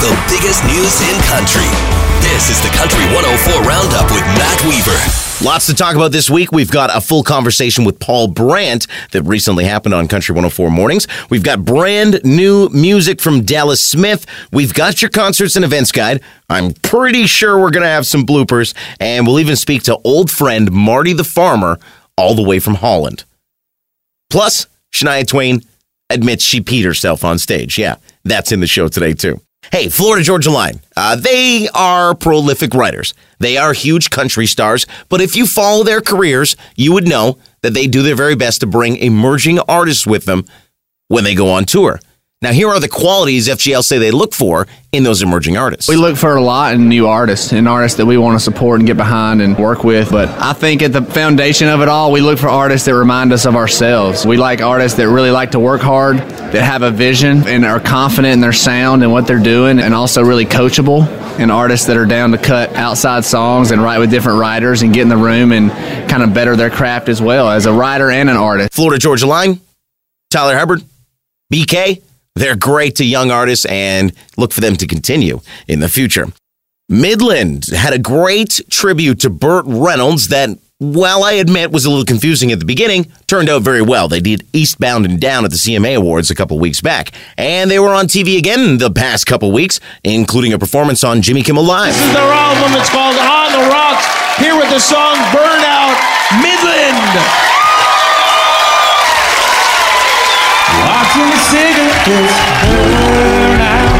The biggest news in country. This is the Country 104 Roundup with Matt Weaver. Lots to talk about this week. We've got a full conversation with Paul Brandt that recently happened on Country 104 Mornings. We've got brand new music from Dallas Smith. We've got your concerts and events guide. I'm pretty sure we're going to have some bloopers. And we'll even speak to old friend Marty the Farmer all the way from Holland. Plus, Shania Twain admits she peed herself on stage. Yeah, that's in the show today, too. Hey, Florida Georgia Line. Uh, they are prolific writers. They are huge country stars, but if you follow their careers, you would know that they do their very best to bring emerging artists with them when they go on tour. Now, here are the qualities FGL say they look for in those emerging artists. We look for a lot in new artists and artists that we want to support and get behind and work with. But I think at the foundation of it all, we look for artists that remind us of ourselves. We like artists that really like to work hard, that have a vision and are confident in their sound and what they're doing, and also really coachable. And artists that are down to cut outside songs and write with different writers and get in the room and kind of better their craft as well as a writer and an artist. Florida Georgia Line, Tyler Hubbard, BK. They're great to young artists and look for them to continue in the future. Midland had a great tribute to Burt Reynolds that, while I admit was a little confusing at the beginning, turned out very well. They did Eastbound and Down at the CMA Awards a couple weeks back, and they were on TV again the past couple weeks, including a performance on Jimmy Kimmel Live. This is their album. It's called On the Rocks. Here with the song Burnout Midland. Watching the cigarettes burn out.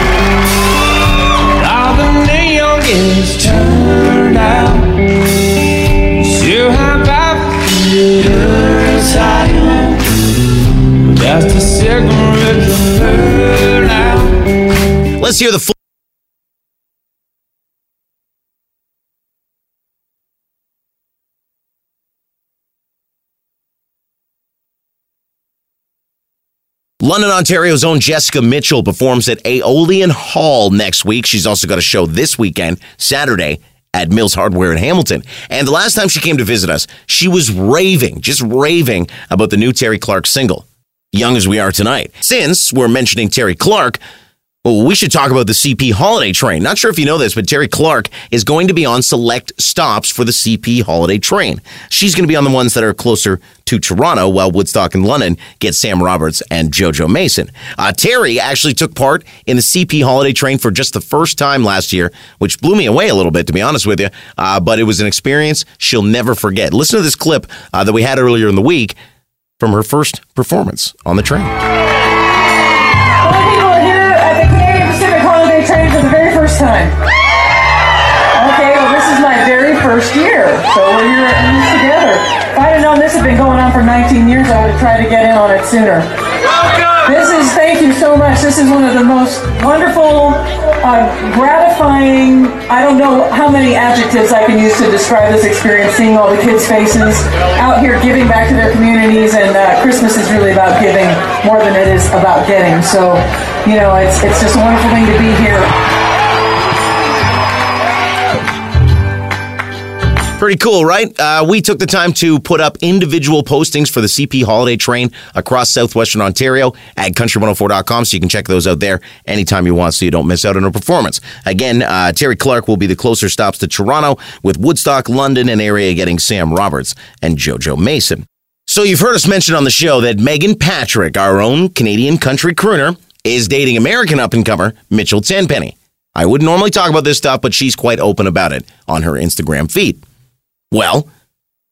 All the neon gets turned out. The cigarette burn out. Let's hear the full. London, Ontario's own Jessica Mitchell performs at Aeolian Hall next week. She's also got a show this weekend, Saturday, at Mills Hardware in Hamilton. And the last time she came to visit us, she was raving, just raving about the new Terri Clark single, Young as We Are Tonight. Since we're mentioning Terri Clark, well, we should talk about the CP Holiday Train. Not sure if you know this, but Terri Clark is going to be on select stops for the CP Holiday Train. She's going to be on the ones that are closer to Toronto, while Woodstock and London get Sam Roberts and JoJo Mason. Uh, Terri actually took part in the CP Holiday Train for just the first time last year, which blew me away a little bit, to be honest with you. Uh, but it was an experience she'll never forget. Listen to this clip uh, that we had earlier in the week from her first performance on the train. Time. Okay, well, this is my very first year, so we're here in this together. If I'd have known this had been going on for 19 years, I would have tried to get in on it sooner. Welcome! This is, thank you so much. This is one of the most wonderful, uh, gratifying, I don't know how many adjectives I can use to describe this experience, seeing all the kids' faces out here giving back to their communities, and uh, Christmas is really about giving more than it is about getting. So, you know, it's, it's just a wonderful thing to be here. Pretty cool, right? Uh, we took the time to put up individual postings for the CP Holiday Train across southwestern Ontario at country104.com, so you can check those out there anytime you want so you don't miss out on a performance. Again, uh, Terri Clark will be the closer stops to Toronto, with Woodstock, London, and area getting Sam Roberts and JoJo Mason. So you've heard us mention on the show that Meghan Patrick, our own Canadian country crooner, is dating American up-and-comer Mitchell Tenpenny. I wouldn't normally talk about this stuff, but she's quite open about it on her Instagram feed. Well,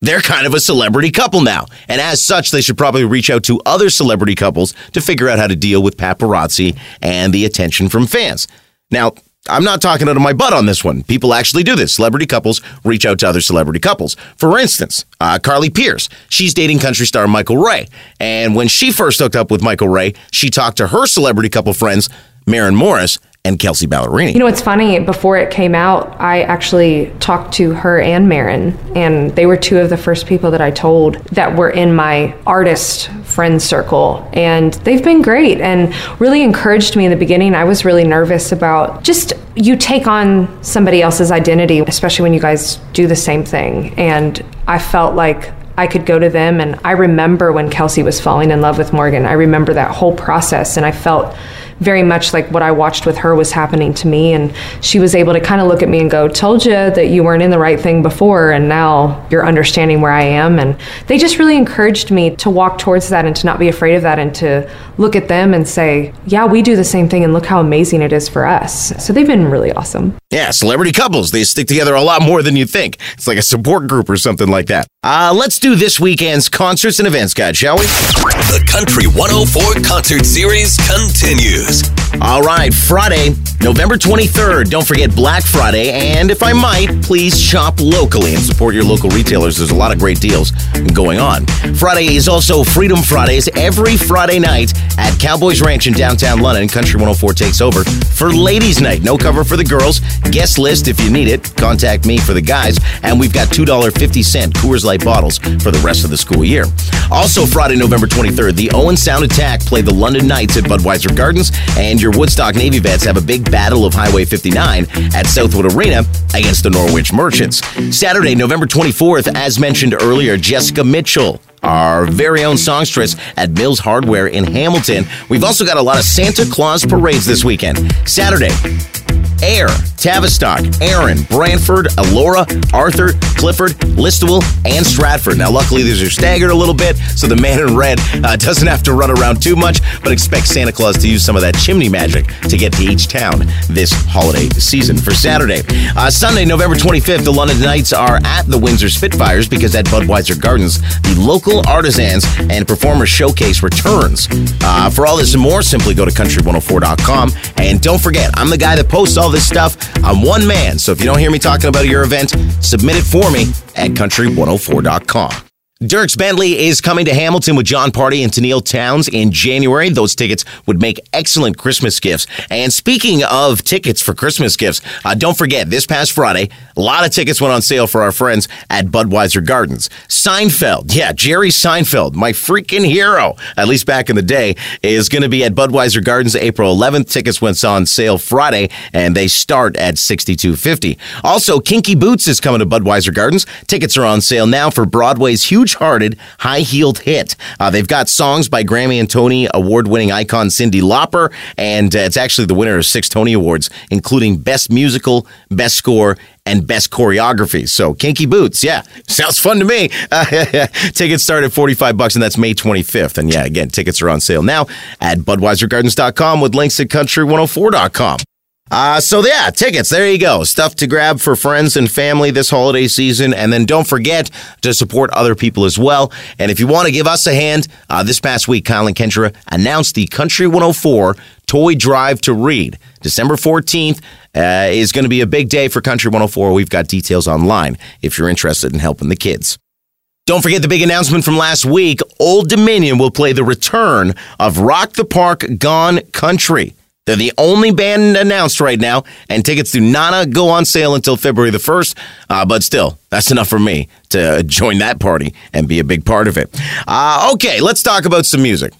they're kind of a celebrity couple now, and as such, they should probably reach out to other celebrity couples to figure out how to deal with paparazzi and the attention from fans. Now, I'm not talking out of my butt on this one. People actually do this. Celebrity couples reach out to other celebrity couples. For instance, uh, Carly Pearce, she's dating country star Michael Ray. And when she first hooked up with Michael Ray, she talked to her celebrity couple friends, Maren Morris and Kelsea Ballerini. You know, it's funny. Before it came out, I actually talked to her and Maren, and they were two of the first people that I told that were in my artist friend circle. And they've been great and really encouraged me in the beginning. I was really nervous about just you take on somebody else's identity, especially when you guys do the same thing. And I felt like I could go to them. And I remember when Kelsea was falling in love with Morgan, I remember that whole process, and I felt very much like what I watched with her was happening to me. And she was able to kind of look at me and go, Told you that you weren't in the right thing before, and now you're understanding where I am. And they just really encouraged me to walk towards that and to not be afraid of that and to look at them and say, Yeah, we do the same thing, and look how amazing it is for us. So they've been really awesome. Yeah, celebrity couples. They stick together a lot more than you think. It's like a support group or something like that. Uh, let's do this weekend's concerts and events guide, shall we? The Country 104 Concert Series continues. All right, Friday, November 23rd. Don't forget Black Friday. And if I might, please shop locally and support your local retailers. There's a lot of great deals going on. Friday is also Freedom Fridays every Friday night at Cowboys Ranch in downtown London. Country 104 takes over for Ladies Night. No cover for the girls. Guest list if you need it. Contact me for the guys. And we've got $2.50 Coors Light bottles for the rest of the school year. Also, Friday, November 23rd, the Owen Sound Attack play the London Knights at Budweiser Gardens, and your Woodstock Navy vets have a big battle of Highway 59 at Southwood Arena against the Norwich Merchants. Saturday, November 24th, as mentioned earlier, Jessica Mitchell our very own songstress at Mills Hardware in Hamilton. We've also got a lot of Santa Claus parades this weekend. Saturday, Ayr, Tavistock, Erin, Brantford, Elora, Arthur, Clifford, Listowel, and Stratford. Now, luckily, these are staggered a little bit, so the man in red uh, doesn't have to run around too much, but expect Santa Claus to use some of that chimney magic to get to each town this holiday season. For Saturday, uh, Sunday, November 25th, the London Knights are at the Windsor Spitfires because at Budweiser Gardens, the local artisans and performers showcase returns. Uh, for all this and more, simply go to country104.com. And don't forget, I'm the guy that posts all this stuff. I'm one man, so if you don't hear me talking about your event, submit it for me at country104.com. Dierks Bentley is coming to Hamilton with Jon Pardi and Tenille Townes in January. Those tickets would make excellent Christmas gifts. And speaking of tickets for Christmas gifts, uh, don't forget this past Friday, a lot of tickets went on sale for our friends at Budweiser Gardens. Seinfeld, yeah, Jerry Seinfeld, my freaking hero, at least back in the day, is going to be at Budweiser Gardens April 11th. Tickets went on sale Friday, and they start at 62.50. Also, Kinky Boots is coming to Budweiser Gardens. Tickets are on sale now for Broadway's huge hearted, high heeled hit. Uh, they've got songs by Grammy and Tony award winning icon Cyndi Lauper, and uh, it's actually the winner of six Tony Awards, including Best Musical, Best Score, and best choreography. So Kinky Boots, yeah, sounds fun to me. Tickets start at 45 bucks and that's May 25th. And yeah, again, tickets are on sale now at budweisergardens.com with links at country104.com. Uh, so yeah, tickets. There you go. Stuff to grab for friends and family this holiday season. And then don't forget to support other people as well. And if you want to give us a hand, uh, this past week, and Kendra announced the Country 104 Toy Drive to Read. December 14th uh, is going to be a big day for Country 104. We've got details online if you're interested in helping the kids. Don't forget the big announcement from last week. Old Dominion will play the return of Rock the Park Gone Country. They're the only band announced right now, and tickets do not go on sale until February the 1st. Uh, but still, that's enough for me to join that party and be a big part of it. Uh, okay, let's talk about some music.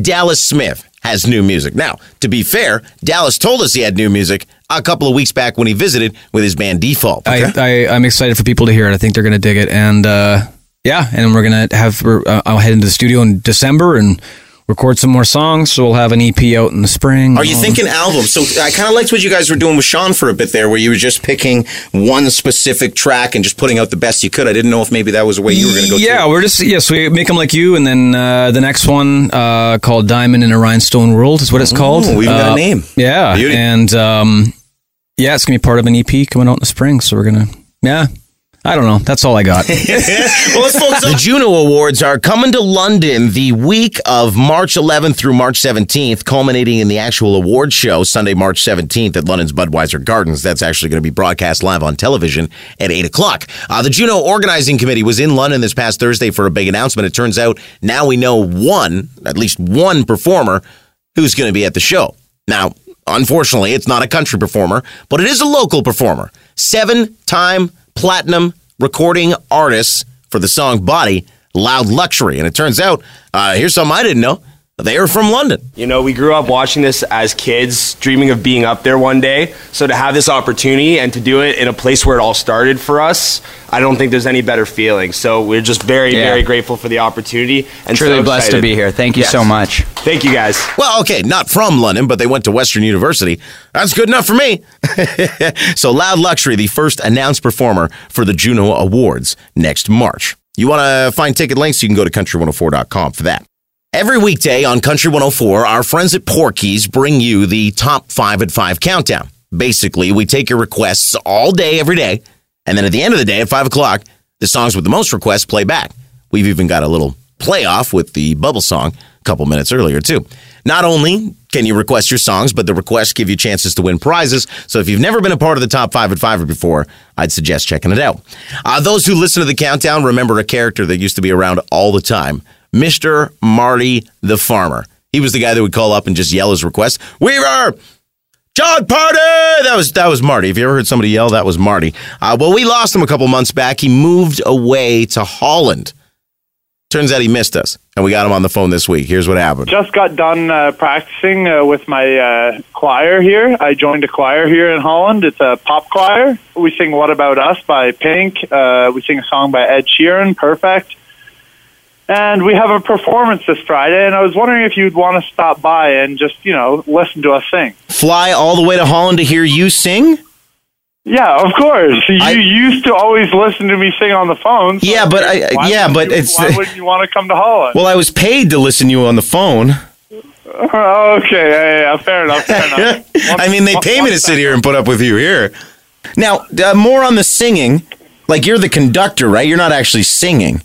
Dallas Smith has new music. Now, to be fair, Dallas told us he had new music a couple of weeks back when he visited with his band Default. I, I, I'm excited for people to hear it. I think they're going to dig it. And uh, yeah, and we're going to have, uh, I'll head into the studio in December and record some more songs. So we'll have an EP out in the spring. Are you thinking album? So I kind of liked what you guys were doing with Sean for a bit there, where you were just picking one specific track and just putting out the best you could. I didn't know if maybe that was the way you were going to go. Yeah, through. we're just yeah. So we make them like you, and then uh, the next one uh, called Diamond in a Rhinestone World is what it's called. we even got a Uh, name. Yeah, Beauty. and um, yeah, it's gonna be part of an EP coming out in the spring. So we're gonna yeah. I don't know. That's all I got. well, let's focus on the Juno Awards are coming to London the week of March 11th through March 17th, culminating in the actual award show Sunday, March 17th at London's Budweiser Gardens. That's actually going to be broadcast live on television at 8 o'clock. Uh, the Juno Organizing Committee was in London this past Thursday for a big announcement. It turns out now we know one, at least one performer who's going to be at the show. Now, unfortunately, it's not a country performer, but it is a local performer. Seven time platinum recording artists for the song Body, Loud Luxury. And it turns out, uh, here's something I didn't know They are from London. You know, we grew up watching this as kids, dreaming of being up there one day. So to have this opportunity and to do it in a place where it all started for us, I don't think there's any better feeling. So we're just very, Yeah. very grateful for the opportunity and Truly so blessed to be here. Thank you Yes. so much. Thank you guys. Well, okay, not from London, but they went to Western University. That's good enough for me. so, Loud Luxury, the first announced performer for the Juno Awards next March. You want to find ticket links? You can go to country104.com for that. Every weekday on Country 104, our friends at Porky's bring you the top five at five countdown. Basically, we take your requests all day, every day, and then at the end of the day at five o'clock, the songs with the most requests play back. We've even got a little playoff with the bubble song a couple minutes earlier, too. Not only can you request your songs, but the requests give you chances to win prizes. So if you've never been a part of the top five at five before, I'd suggest checking it out. Uh, those who listen to the countdown remember a character that used to be around all the time Mr. Marty the Farmer. He was the guy that would call up and just yell his request Weaver! Jon Pardi! That was that was Marty. If you ever heard somebody yell, that was Marty. Uh, well, we lost him a couple months back. He moved away to Holland. Turns out he missed us, and we got him on the phone this week. Here's what happened. Just got done uh, practicing uh, with my uh, choir here. I joined a choir here in Holland. It's a pop choir. We sing "What About Us" by Pink. Uh, we sing a song by Ed Sheeran, "Perfect." And we have a performance this Friday, and I was wondering if you'd want to stop by and just, you know, listen to us sing. Fly all the way to Holland to hear you sing? Yeah, of course. You I- used to always listen to me sing on the phone. so Yeah, but I- why yeah, but you- it's- why wouldn't you want to come to Holland? Well, I was paid to listen to you on the phone. okay, yeah, yeah, fair enough. Fair enough. I mean, they pay me to sit here and put up with you here. Now, uh, more on the singing. Like, you're the conductor, right? You're not actually singing.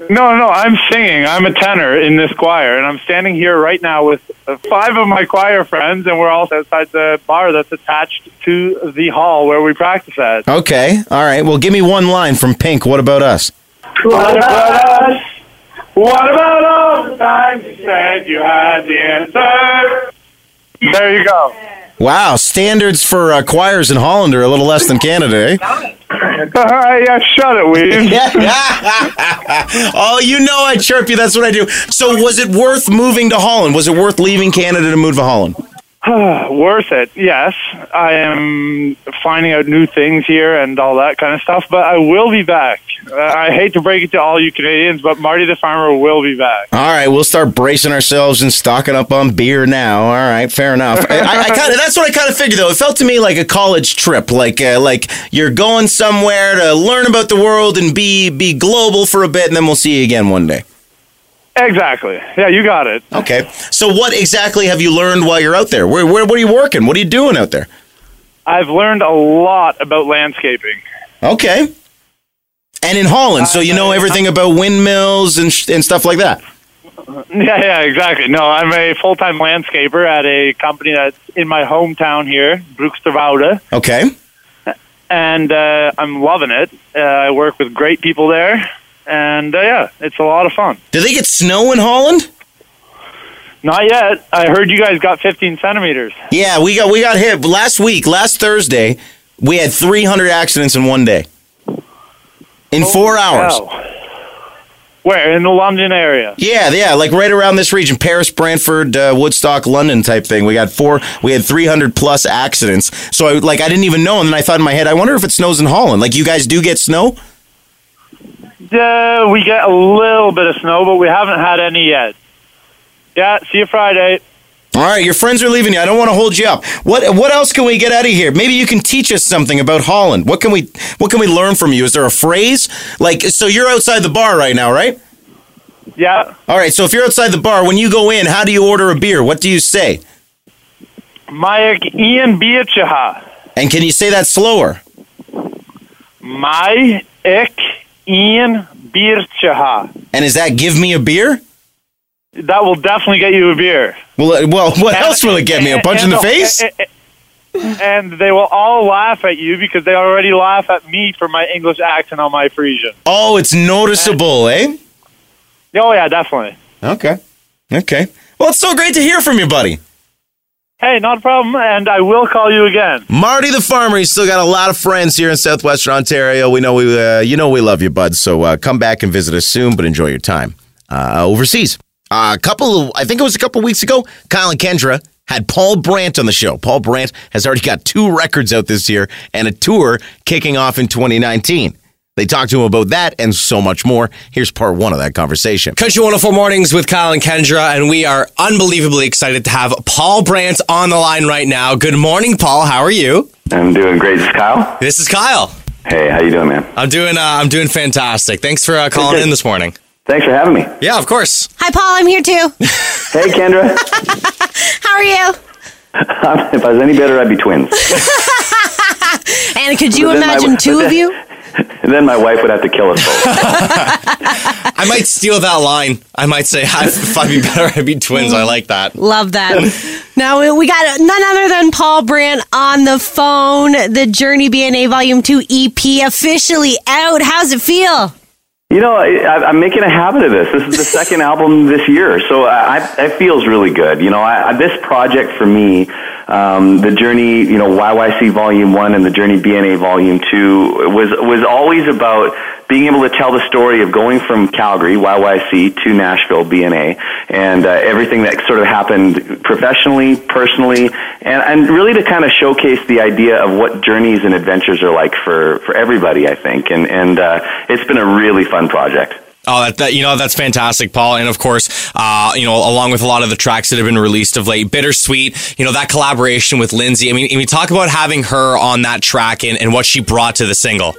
No, no, I'm singing. I'm a tenor in this choir, and I'm standing here right now with uh, five of my choir friends, and we're all outside the bar that's attached to the hall where we practice at. Okay. All right. Well, give me one line from Pink. What about us? What about us? What about all the times you said you had the answer? There you go. Wow. Standards for uh, choirs in Holland are a little less than Canada, eh? yeah, shut it, Weed. oh, you know I chirp you. That's what I do. So, was it worth moving to Holland? Was it worth leaving Canada to move to Holland? Worth it, yes. I am finding out new things here and all that kind of stuff, but I will be back. Uh, I hate to break it to all you Canadians, but Marty the Farmer will be back. All right, we'll start bracing ourselves and stocking up on beer now. All right, fair enough. I, I, I kind of that's what I kind of figured though. It felt to me like a college trip, like uh, like you're going somewhere to learn about the world and be be global for a bit, and then we'll see you again one day. Exactly. Yeah, you got it. Okay. So, what exactly have you learned while you're out there? Where, where what are you working? What are you doing out there? I've learned a lot about landscaping. Okay. And in Holland, so you know everything about windmills and sh- and stuff like that. Yeah, yeah, exactly. No, I'm a full-time landscaper at a company that's in my hometown here, Broeksterwoude, Okay. and uh, I'm loving it. Uh, I work with great people there, and uh, yeah, it's a lot of fun. Do they get snow in Holland? Not yet. I heard you guys got 15 centimeters. Yeah, we got we got hit last week, last Thursday. We had 300 accidents in one day. In 4 hours. Wow. Where in the London area? Yeah, yeah, like right around this region, Paris, Brantford, uh, Woodstock, London type thing. We got four, we had 300 plus accidents. So I like I didn't even know and then I thought in my head, I wonder if it snows in Holland. Like you guys do get snow? Yeah, we get a little bit of snow, but we haven't had any yet. Yeah, see you Friday. All right, your friends are leaving you. I don't want to hold you up. What what else can we get out of here? Maybe you can teach us something about Holland. What can we what can we learn from you? Is there a phrase? Like so you're outside the bar right now, right? Yeah, All right, so if you're outside the bar, when you go in, how do you order a beer? What do you say? my Ian Biertjeha. And can you say that slower? My ik Ian Biertjeha. And is that give me a beer? That will definitely get you a beer. Well, uh, well, what else will it get me? A punch in the face? And they will all laugh at you because they already laugh at me for my English accent on my Frisian. Oh, it's noticeable, eh? Oh yeah, definitely. Okay. Okay. Well, it's so great to hear from you, buddy. Hey, not a problem, and I will call you again. Marty the farmer, he's still got a lot of friends here in southwestern Ontario. We know we, uh, you know, we love you, bud. So uh, come back and visit us soon, but enjoy your time uh, overseas. Uh, a couple of, I think it was a couple weeks ago, Kyle and Kendra had Paul Brandt on the show. Paul Brandt has already got two records out this year and a tour kicking off in 2019. They talked to him about that and so much more. Here's part one of that conversation. Country 104 Mornings with Kyle and Kendra, and we are unbelievably excited to have Paul Brandt on the line right now. Good morning, Paul. How are you? I'm doing great. This is Kyle. This is Kyle. Hey, how you doing, man? I'm doing. Uh, I'm doing fantastic. Thanks for uh, calling in this morning. Thanks for having me. Yeah, of course. Hi, Paul. I'm here too. Hey, Kendra. How are you? if I was any better, I'd be twins. And could you But my- imagine but two then- of you? Then my wife would have to kill us both. I might steal that line. I might say, if I'd be better, I'd be twins. I like that. Love that. now we- we got none other than Paul Brandt on the phone. The Journey BNA Volume 2 EP officially out. How's it feel? You know, I, I'm making a habit of this. This is the second album this year, so I, I, it feels really good. You know, I, I, this project for me, um, the Journey, you know, YYC Volume One and the Journey BNA Volume Two was was always about being able to tell the story of going from Calgary YYC to Nashville BNA and uh, everything that sort of happened professionally, personally, and and really to kind of showcase the idea of what journeys and adventures are like for for everybody. I think, and and uh, it's been a really fun project. Oh, that, that you know that's fantastic, Paul. And of course, uh, you know, along with a lot of the tracks that have been released of late, bittersweet. You know that collaboration with Lindsay. I mean, I mean, talk about having her on that track and, and what she brought to the single.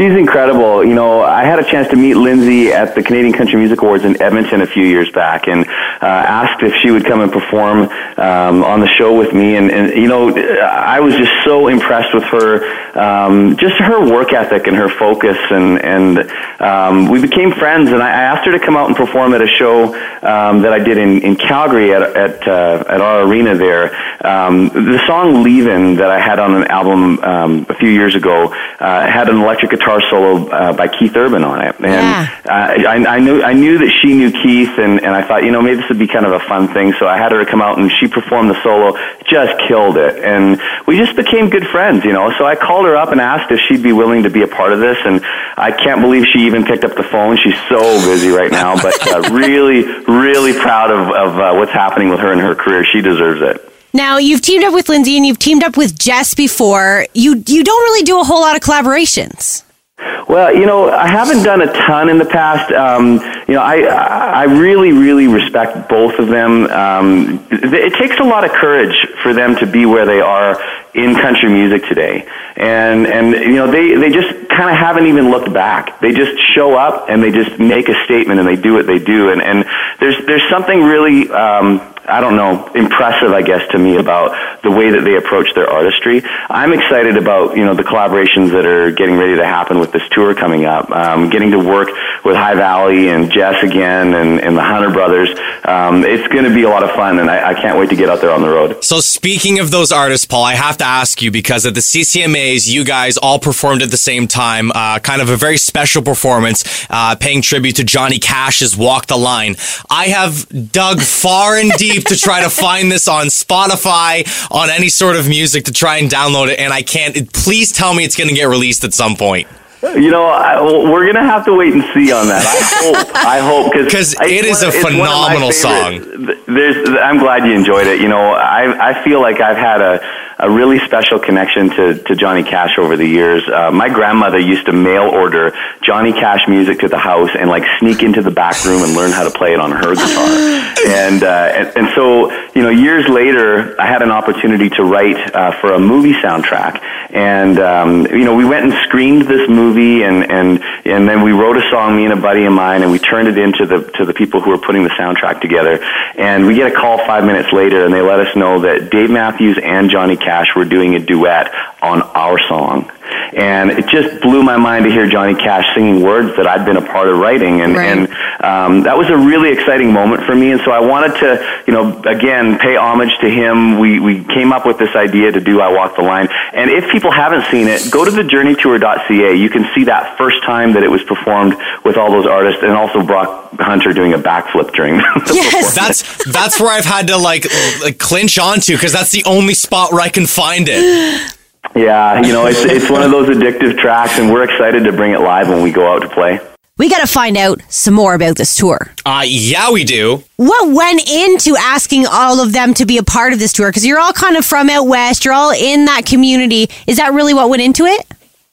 She's incredible. You know, I had a chance to meet Lindsay at the Canadian Country Music Awards in Edmonton a few years back, and uh, asked if she would come and perform um, on the show with me. And, and you know, I was just so impressed with her, um, just her work ethic and her focus, and and um, we became friends. And I asked her to come out and perform at a show um, that I did in, in Calgary at at uh, at our arena there. Um, the song "Leavin" that I had on an album um, a few years ago uh, had an electric guitar solo uh, by Keith Urban on it, and Yeah. uh, I, I knew I knew that she knew Keith, and, and I thought, you know, maybe this would be kind of a fun thing. So I had her come out, and she performed the solo, just killed it, and we just became good friends, you know. So I called her up and asked if she'd be willing to be a part of this, and I can't believe she even picked up the phone. She's so busy right now, but uh, really, really proud of, of uh, what's happening with her in her career. She deserves it. Now you've teamed up with Lindsay and you've teamed up with Jess before. You you don't really do a whole lot of collaborations. Well, you know, I haven't done a ton in the past. Um, you know, I I really really respect both of them. Um, it takes a lot of courage for them to be where they are in country music today, and and you know they they just kind of haven't even looked back. They just show up and they just make a statement and they do what they do, and and there's there's something really. Um, I don't know, impressive, I guess, to me about the way that they approach their artistry. I'm excited about, you know, the collaborations that are getting ready to happen with this tour coming up. Um, getting to work with High Valley and Jess again and, and the Hunter Brothers. Um, it's going to be a lot of fun, and I, I can't wait to get out there on the road. So speaking of those artists, Paul, I have to ask you because at the CCMAs, you guys all performed at the same time, uh, kind of a very special performance, uh, paying tribute to Johnny Cash's "Walk the Line." I have dug far and deep to try to find this on Spotify, on any sort of music to try and download it, and I can't. Please tell me it's going to get released at some point. You know, I, we're going to have to wait and see on that. I hope. I hope Because it is a phenomenal song. There's, I'm glad you enjoyed it. You know, I I feel like I've had a a really special connection to, to Johnny Cash over the years. Uh, my grandmother used to mail order Johnny Cash music to the house and like sneak into the back room and learn how to play it on her guitar. and, uh, and and so you know, years later, I had an opportunity to write uh, for a movie soundtrack, and um, you know, we went and screened this movie, and and and then we wrote a song, me and a buddy of mine, and we turned it into the to the people who were putting the soundtrack together. And we get a call five minutes later, and they let us know that Dave Matthews and Johnny Cash were doing a duet on our song. And it just blew my mind to hear Johnny Cash singing words that I'd been a part of writing, and and um, that was a really exciting moment for me. And so I wanted to, you know, again pay homage to him. We we came up with this idea to do "I Walk the Line." And if people haven't seen it, go to thejourneytour.ca. You can see that first time that it was performed with all those artists, and also Brock Hunter doing a backflip during. the Yes, that's that's where I've had to like, like clinch onto because that's the only spot where I can find it. Yeah, you know, it's it's one of those addictive tracks, and we're excited to bring it live when we go out to play. we got to find out some more about this tour. Uh, yeah, we do. What went into asking all of them to be a part of this tour? Because you're all kind of from out west, you're all in that community. Is that really what went into it?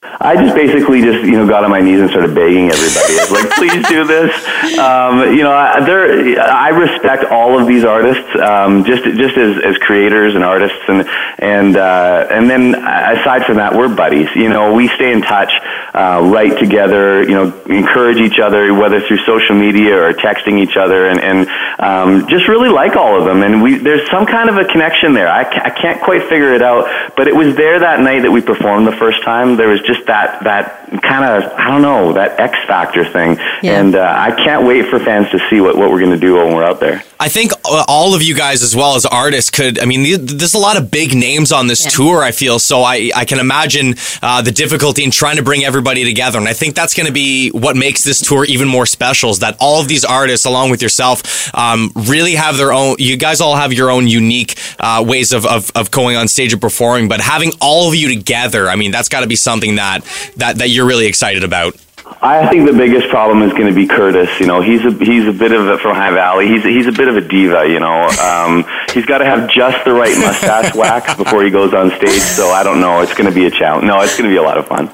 I just basically just you know got on my knees and started begging everybody, I was like, please do this. Um, you know, I, there I respect all of these artists, um, just just as, as creators and artists, and and uh, and then aside from that, we're buddies. You know, we stay in touch, uh, write together, you know, encourage each other, whether through social media or texting each other, and and um, just really like all of them. And we there's some kind of a connection there. I, I can't quite figure it out, but it was there that night that we performed the first time. There was just that that kind of I don't know that X factor thing, Yeah. and uh, I can't wait for fans to see what what we're going to do when we're out there. I think uh, all of you guys, as well as artists, could. I mean, there's a lot of big names on this tour. I feel so. I I can imagine uh, the difficulty in trying to bring everybody together, and I think that's going to be what makes this tour even more special. Is that all of these artists, along with yourself, um, really have their own. You guys all have your own unique uh, ways of, of of going on stage and performing, but having all of you together, I mean, that's got to be something that that that you're really excited about. I think the biggest problem is going to be Curtis. You know, he's a he's a bit of a from High Valley. He's a, he's a bit of a diva. You know, um, he's got to have just the right mustache wax before he goes on stage. So I don't know. It's going to be a challenge. No, it's going to be a lot of fun.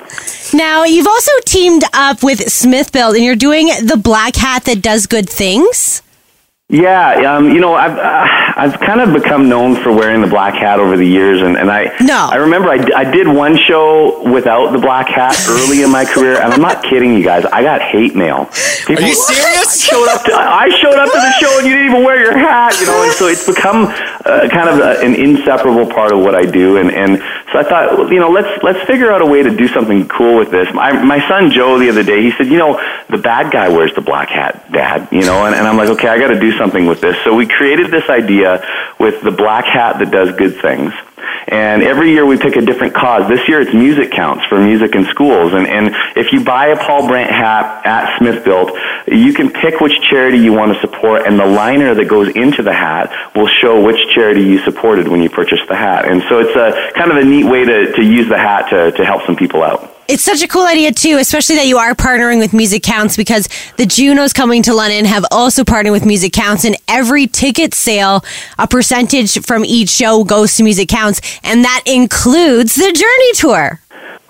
Now, you've also teamed up with Smithbilt and you're doing the black hat that does good things. Yeah, um, you know, I've uh, I've kind of become known for wearing the black hat over the years, and, and I no. I remember I, I did one show without the black hat early in my career, and I'm not kidding you guys. I got hate mail. People, Are you serious? I showed up to I showed up to the show, and you didn't even wear your hat, you know. And so it's become uh, kind of a, an inseparable part of what I do, and and so I thought, you know, let's let's figure out a way to do something cool with this. My my son Joe the other day, he said, you know, the bad guy wears the black hat, Dad, you know, and, and I'm like, okay, I got to do something with this. So we created this idea with the black hat that does good things. And every year we pick a different cause. This year it's music counts for music in schools. And, and if you buy a Paul Brandt hat at Smith you can pick which charity you want to support, and the liner that goes into the hat will show which charity you supported when you purchased the hat. And so it's a kind of a neat way to, to use the hat to, to help some people out. It's such a cool idea too, especially that you are partnering with Music Counts because the Junos coming to London have also partnered with Music Counts and every ticket sale, a percentage from each show goes to Music Counts and that includes the Journey Tour.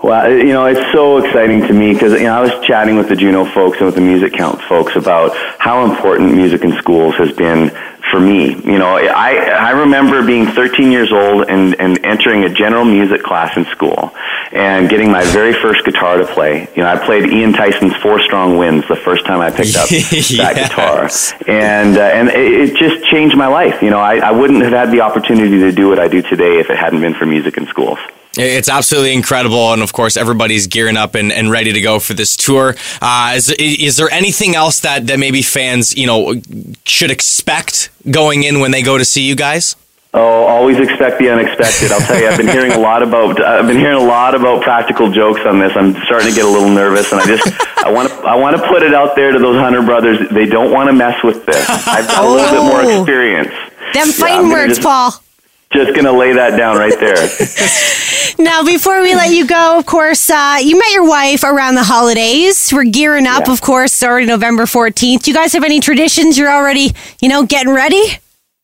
Well, uh, you know, it's so exciting to me because you know I was chatting with the Juno folks and with the Music Counts folks about how important music in schools has been for me. You know, I I remember being 13 years old and and entering a general music class in school and getting my very first guitar to play. You know, I played Ian Tyson's Four Strong Winds the first time I picked up that guitar, and uh, and it, it just changed my life. You know, I, I wouldn't have had the opportunity to do what I do today if it hadn't been for music in schools. It's absolutely incredible, and of course, everybody's gearing up and, and ready to go for this tour. Uh, is, is there anything else that, that maybe fans, you know, should expect going in when they go to see you guys? Oh, always expect the unexpected. I'll tell you, I've been hearing a lot about I've been hearing a lot about practical jokes on this. I'm starting to get a little nervous, and I just I want to I want to put it out there to those Hunter brothers. They don't want to mess with this. I've got a little bit more Oh. experience. Them fighting gonna words, just- Paul. Just gonna lay that down right there. Now, before we let you go, of course, uh, you met your wife around the holidays. We're gearing up, of course, already November 14th. Do you guys have any traditions you're already, you know, getting ready?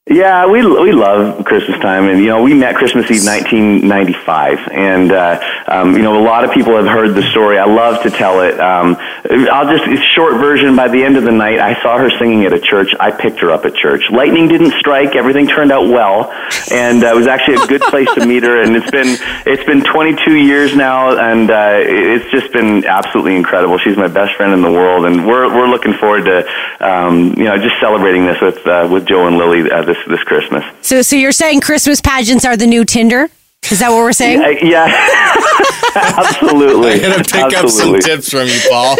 Yeah, we we love Christmas time, and you know we met Christmas Eve 1995, and uh, um, you know a lot of people have heard the story. I love to tell it. Um, I'll just it's short version. By the end of the night, I saw her singing at a church. I picked her up at church. Lightning didn't strike. Everything turned out well, and uh, it was actually a good place to meet her. And it's been it's been 22 years now, and uh, it's just been absolutely incredible. She's my best friend in the world, and we're we're looking forward to um, you know just celebrating this with uh, with Joe and Lily uh, this this Christmas. So, so you're saying Christmas pageants are the new Tinder? Is that what we're saying? Uh, yeah, absolutely. I'm gonna pick up some tips from you, Paul.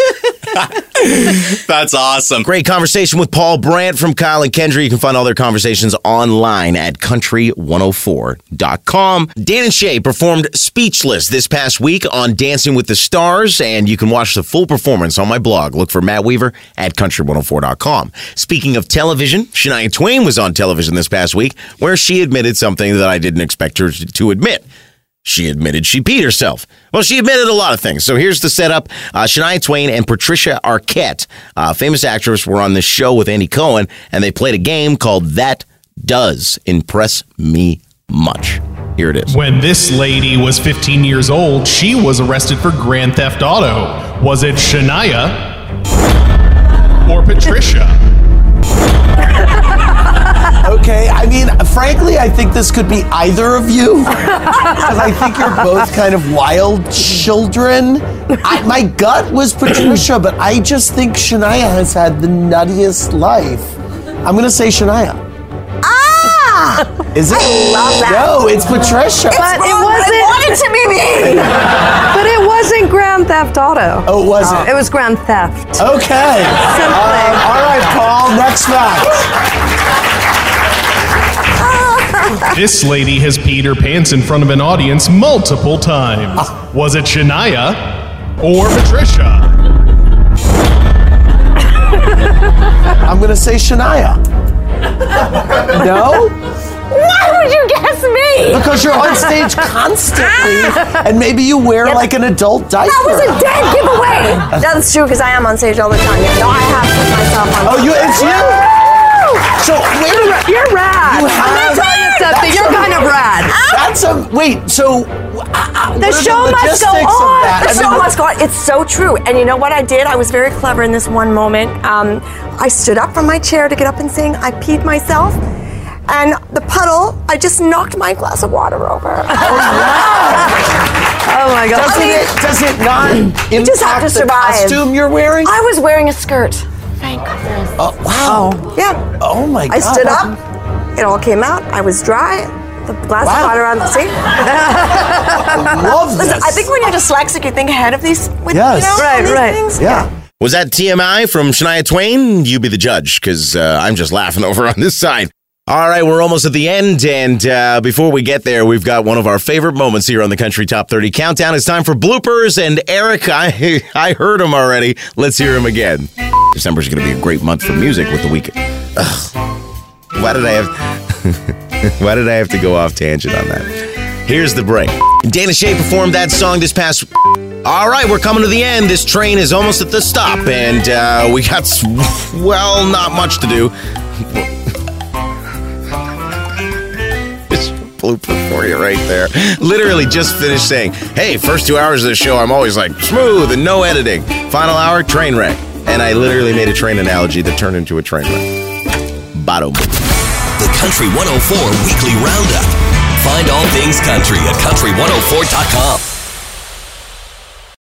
That's awesome. Great conversation with Paul Brandt from Kyle and Kendra. You can find all their conversations online at country104.com. Dan and Shay performed Speechless this past week on Dancing with the Stars, and you can watch the full performance on my blog. Look for Matt Weaver at country104.com. Speaking of television, Shania Twain was on television this past week where she admitted something that I didn't expect her to admit. She admitted she peed herself. Well, she admitted a lot of things. So here's the setup. Uh, Shania Twain and Patricia Arquette, uh, famous actress, were on this show with Andy Cohen, and they played a game called That Does Impress Me Much. Here it is. When this lady was 15 years old, she was arrested for grand theft auto. Was it Shania or Patricia? Okay, I mean, frankly, I think this could be either of you. Because I think you're both kind of wild children. I, my gut was Patricia, but I just think Shania has had the nuttiest life. I'm going to say Shania. Ah! Is it? I love that. No, it's Patricia. It's But it wasn't- I want it to be me. But it wasn't Grand Theft Auto. Oh, it wasn't? It was Grand Theft. Okay. Uh, all right, Paul, next fact. This lady has peed her pants in front of an audience multiple times. Ah. Was it Shania or Patricia? I'm going to say Shania. No? Why would you guess me? Because you're on stage constantly, and maybe you wear like an adult diaper. That was a dead giveaway. That's true because I am on stage all the time. Yeah, no, I have put myself on. Oh, you- it's you? So wait a minute. You're rad. You I'm gonna have- tell something. That's You're kind of rad. That's a wait. So uh, The what are show must go on. The I show mean, must go on. It's so true. And you know what I did? I was very clever in this one moment. Um, I stood up from my chair to get up and sing. I peed myself. And the puddle, I just knocked my glass of water over. Oh my god. Doesn't it? Does it not You just have to the survive. costume you're wearing? I was wearing a skirt. Thank goodness. Oh wow. Yeah. Oh my god. I stood up. It all came out. I was dry. The glass Wow. of water on the seat. love Listen, this. I think when you're dyslexic, you think ahead of these. With, Yes. You know, Right, these right. Things. Yeah. Was that TMI from Shania Twain? You be the judge, because uh, I'm just laughing over on this side. All right, we're almost at the end, and uh, before we get there, we've got one of our favorite moments here on the Country Top 30 Countdown. It's time for bloopers, and Eric, I I heard him already. Let's hear him again. December's going to be a great month for music with the weekend. Ugh. Why did I have Why did I have to go off tangent on that? Here's the break. Dana Shea performed that song this past. All right, we're coming to the end. This train is almost at the stop, and uh, we got well, not much to do. Just blooper for you right there. Literally just finished saying, "Hey, first two hours of the show, I'm always like smooth and no editing. Final hour, train wreck." And I literally made a train analogy that turned into a train wreck. Bottom. Country 104 Weekly Roundup. Find all things country at country104.com.